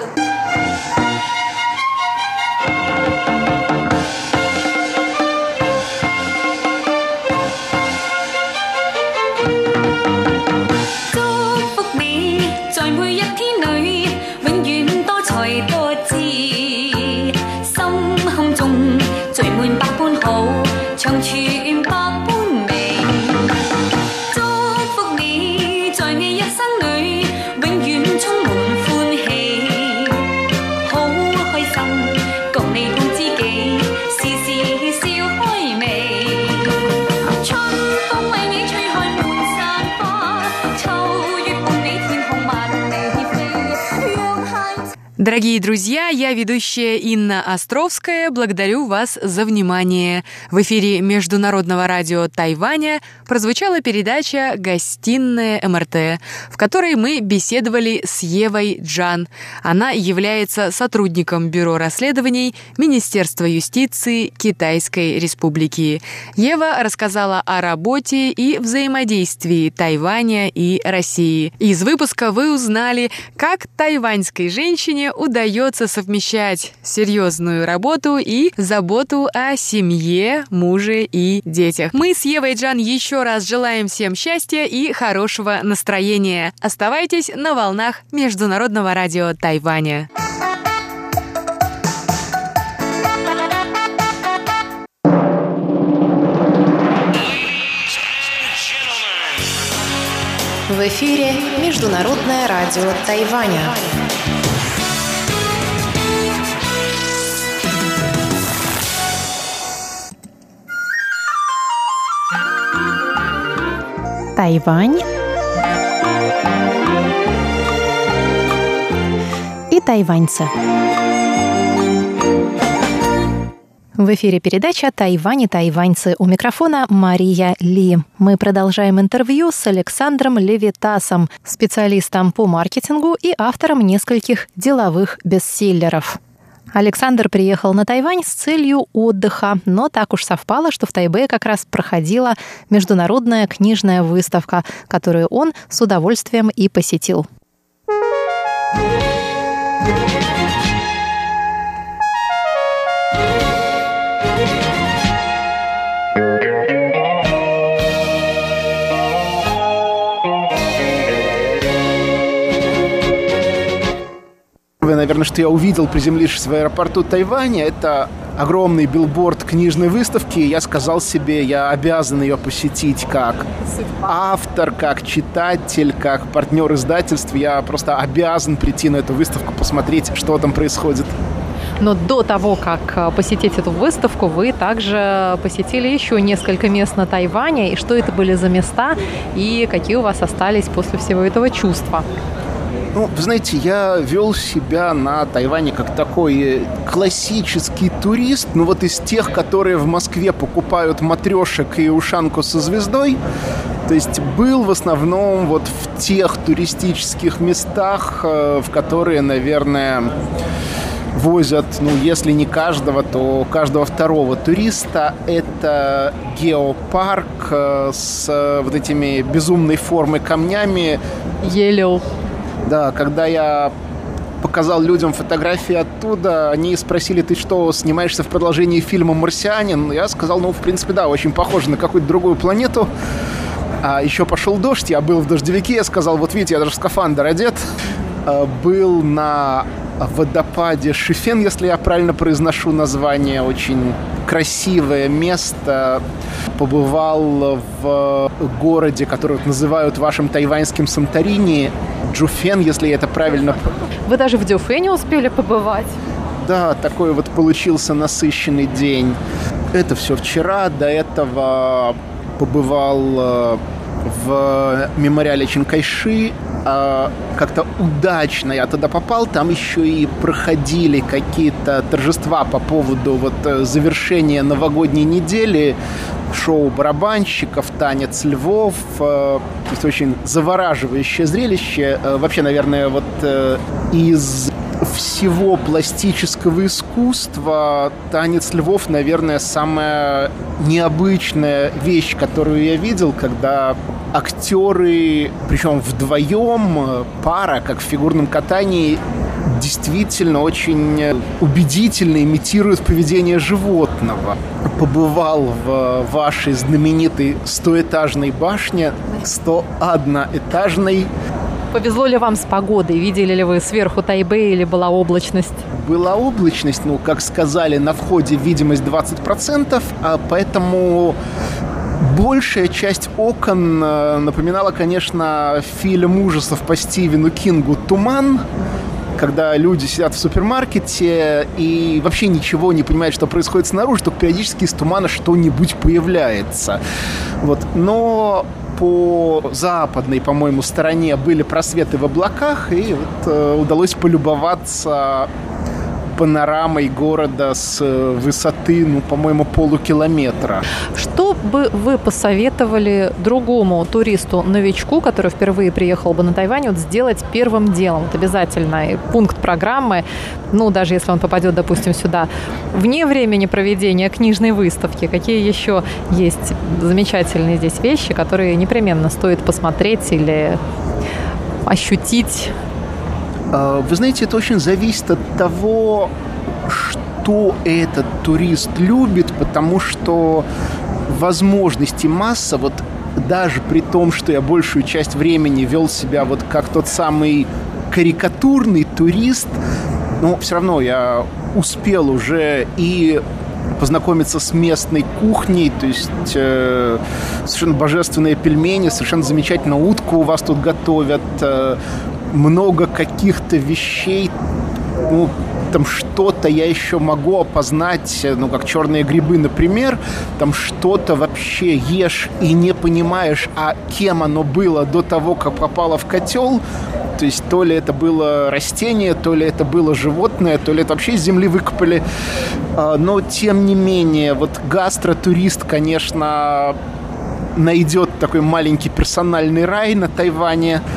Дорогие друзья, я ведущая Инна Островская. Благодарю вас за внимание. В эфире Международного радио Тайваня прозвучала передача «Гостиная МРТ», в которой мы беседовали с Евой Джан. Она является сотрудником Бюро расследований Министерства юстиции Китайской Республики. Ева рассказала о работе и взаимодействии Тайваня и России. Из выпуска вы узнали, как тайваньской женщине удается совмещать серьезную работу и заботу о семье, муже и детях. Мы с Евой Джан еще раз желаем всем счастья и хорошего настроения. Оставайтесь на волнах Международного радио Тайваня. В эфире Международное радио Тайваня. Тайвань и тайваньцы. В эфире передача «Тайвань и тайваньцы». У микрофона Мария Ли. Мы продолжаем интервью с Александром Левитасом, специалистом по маркетингу и автором нескольких деловых бестселлеров. Александр приехал на Тайвань с целью отдыха, но так уж совпало, что в Тайбе как раз проходила международная книжная выставка, которую он с удовольствием и посетил. Первое, наверное, что я увидел, приземлившись в аэропорту Тайваня, это огромный билборд книжной выставки. Я сказал себе, я обязан ее посетить как автор, как читатель, как партнер издательств. Я просто обязан прийти на эту выставку, посмотреть, что там происходит. Но до того, как э, посетить эту выставку, вы также посетили еще несколько мест на Тайване. И что это были за места, и какие у вас остались после всего этого чувства? Ну, вы знаете, я вел себя на Тайване как такой э, классический турист, ну вот из тех, которые в Москве покупают матрешек и ушанку со звездой. То есть был в основном вот в тех туристических местах, э, в которые, наверное, возят, ну, если не каждого, то каждого второго туриста. Это геопарк э, с вот этими безумной формы камнями. Елео. Да, когда я показал людям фотографии оттуда, они спросили, ты что, снимаешься в продолжении фильма «Марсианин»? Я сказал, ну, в принципе, да, очень похоже на какую-то другую планету. А еще пошел дождь, я был в дождевике, я сказал, вот видите, я даже в скафандр одет. А, был на водопаде Шифен, если я правильно произношу название, очень красивое место. Побывал в городе, который называют вашим тайваньским Санторини, Джуфен, если я это правильно... Вы даже в Дюфене успели побывать? Да, такой вот получился насыщенный день. Это все вчера, до этого побывал э, в мемориале Чинкайши, а, как-то удачно я туда попал. Там еще и проходили какие-то торжества по поводу вот э, завершения новогодней недели шоу барабанщиков, танец львов. Э, то есть очень завораживающее зрелище. Э, вообще, наверное, вот из всего пластического искусства танец львов, наверное, самая необычная вещь, которую я видел, когда актеры, причем вдвоем, пара, как в фигурном катании, действительно очень убедительно имитируют поведение животного. Побывал в вашей знаменитой стоэтажной башне, 101-этажной Повезло ли вам с погодой? Видели ли вы сверху Тайбэй или была облачность? Была облачность, ну, как сказали, на входе видимость 20%, а поэтому большая часть окон э, напоминала, конечно, фильм ужасов по Стивену Кингу «Туман», когда люди сидят в супермаркете и вообще ничего не понимают, что происходит снаружи, только периодически из тумана что-нибудь появляется. Вот. Но по западной, по-моему, стороне были просветы в облаках, и вот э, удалось полюбоваться панорамой города с э, высоты, ну, по-моему, полукилометра. Что бы вы посоветовали другому туристу-новичку, который впервые приехал бы на Тайвань, вот сделать первым делом? Вот обязательно пункт программы, ну, даже если он попадет, допустим, сюда, вне времени проведения книжной выставки, какие еще есть замечательные здесь вещи, которые непременно стоит посмотреть или ощутить вы знаете, это очень зависит от того, что этот турист любит, потому что возможности масса, вот даже при том, что я большую часть времени вел себя вот как тот самый карикатурный турист, но все равно я успел уже и познакомиться с местной кухней, то есть э, совершенно божественные пельмени, совершенно замечательно утку у вас тут готовят, э, много каких-то вещей, ну, там что-то я еще могу опознать, ну, как черные грибы, например, там что-то вообще ешь и не понимаешь, а кем оно было до того, как попало в котел, то есть то ли это было растение, то ли это было животное, то ли это вообще из земли выкопали. А, но, тем не менее, вот гастротурист, конечно, найдет такой маленький персональный рай на Тайване –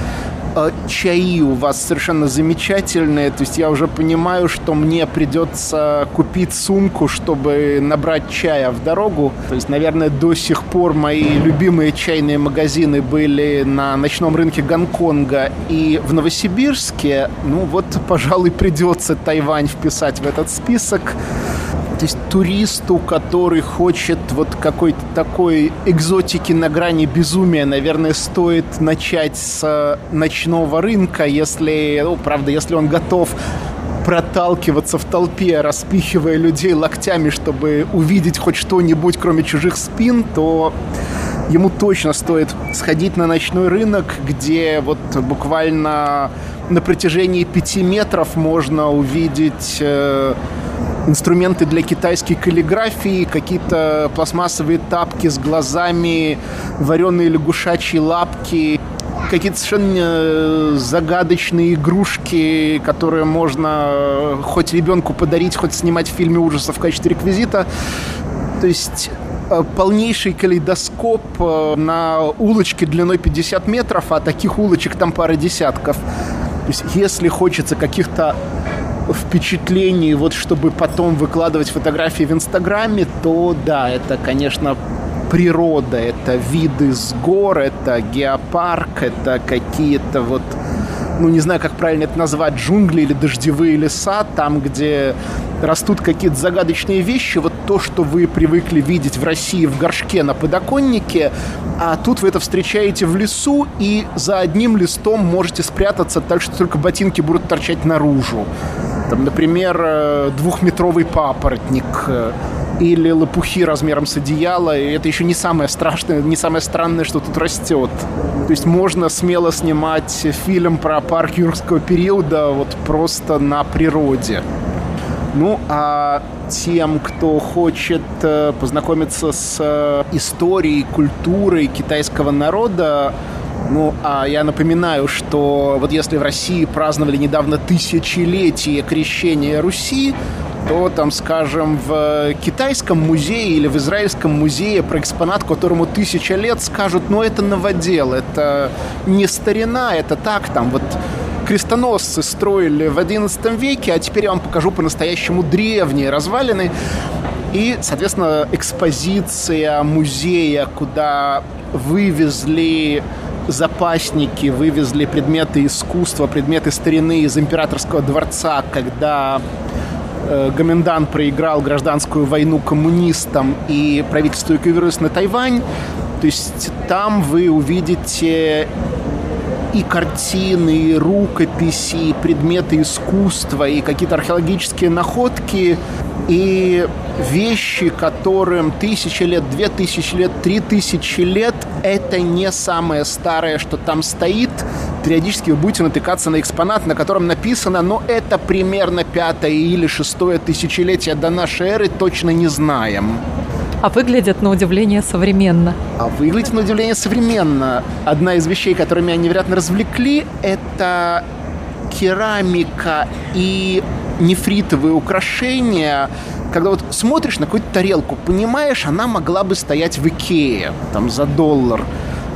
чаи у вас совершенно замечательные. То есть я уже понимаю, что мне придется купить сумку, чтобы набрать чая в дорогу. То есть, наверное, до сих пор мои любимые чайные магазины были на ночном рынке Гонконга и в Новосибирске. Ну вот, пожалуй, придется Тайвань вписать в этот список. То есть туристу, который хочет вот какой-то такой экзотики на грани безумия, наверное, стоит начать с ночного рынка, если, ну, правда, если он готов проталкиваться в толпе, распихивая людей локтями, чтобы увидеть хоть что-нибудь, кроме чужих спин, то ему точно стоит сходить на ночной рынок, где вот буквально на протяжении пяти метров можно увидеть э, инструменты для китайской каллиграфии, какие-то пластмассовые тапки с глазами, вареные лягушачьи лапки, какие-то совершенно э, загадочные игрушки, которые можно э, хоть ребенку подарить, хоть снимать в фильме ужасов в качестве реквизита. То есть э, полнейший калейдоскоп на улочке длиной 50 метров, а таких улочек там пара десятков. То есть если хочется каких-то впечатлений, вот чтобы потом выкладывать фотографии в Инстаграме, то да, это, конечно, природа, это виды с гор, это геопарк, это какие-то вот ну, не знаю, как правильно это назвать, джунгли или дождевые леса, там, где растут какие-то загадочные вещи, вот то, что вы привыкли видеть в России в горшке на подоконнике, а тут вы это встречаете в лесу, и за одним листом можете спрятаться так, что только ботинки будут торчать наружу. Там, например, э, двухметровый папоротник э, или лопухи размером с одеяло, и это еще не самое страшное, не самое странное, что тут растет. То есть можно смело снимать фильм про парк юрского периода вот просто на природе. Ну, а тем, кто хочет э, познакомиться с историей, культурой китайского народа, ну, а я напоминаю, что вот если в России праздновали недавно тысячелетие крещения Руси, то там, скажем, в китайском музее или в израильском музее про экспонат, которому тысяча лет, скажут, ну, это новодел, это не старина, это так, там, вот крестоносцы строили в XI веке, а теперь я вам покажу по-настоящему древние развалины. И, соответственно, экспозиция музея, куда вывезли запасники вывезли предметы искусства, предметы старины из императорского дворца, когда э, Гоминдан проиграл гражданскую войну коммунистам и правительство эвакуировалось на Тайвань. То есть там вы увидите и картины, и рукописи, и предметы искусства, и какие-то археологические находки, и вещи, которым тысячи лет, две тысячи лет, три тысячи лет, это не самое старое, что там стоит. Периодически вы будете натыкаться на экспонат, на котором написано, но это примерно пятое или шестое тысячелетие до нашей эры, точно не знаем. А выглядят, на удивление, современно. А выглядят, на удивление, современно. Одна из вещей, которые меня невероятно развлекли, это керамика и нефритовые украшения, когда вот смотришь на какую-то тарелку, понимаешь, она могла бы стоять в Икее, там, за доллар.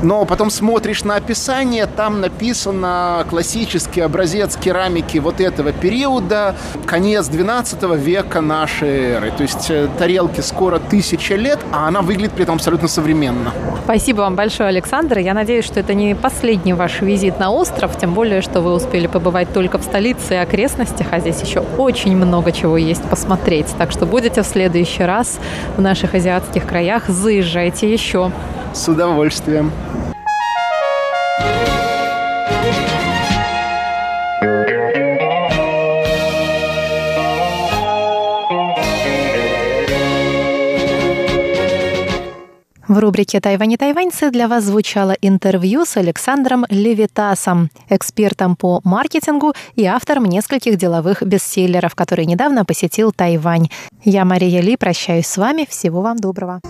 Но потом смотришь на описание, там написано классический образец керамики вот этого периода, конец 12 века нашей эры. То есть э, тарелке скоро тысяча лет, а она выглядит при этом абсолютно современно. Спасибо вам большое, Александр. Я надеюсь, что это не последний ваш визит на остров, тем более, что вы успели побывать только в столице и окрестностях, а здесь еще очень много чего есть посмотреть. Так что будете в следующий раз в наших азиатских краях, заезжайте еще. С удовольствием. В рубрике «Тайвань тайваньцы» для вас звучало интервью с Александром Левитасом, экспертом по маркетингу и автором нескольких деловых бестселлеров, который недавно посетил Тайвань. Я, Мария Ли, прощаюсь с вами. Всего вам доброго.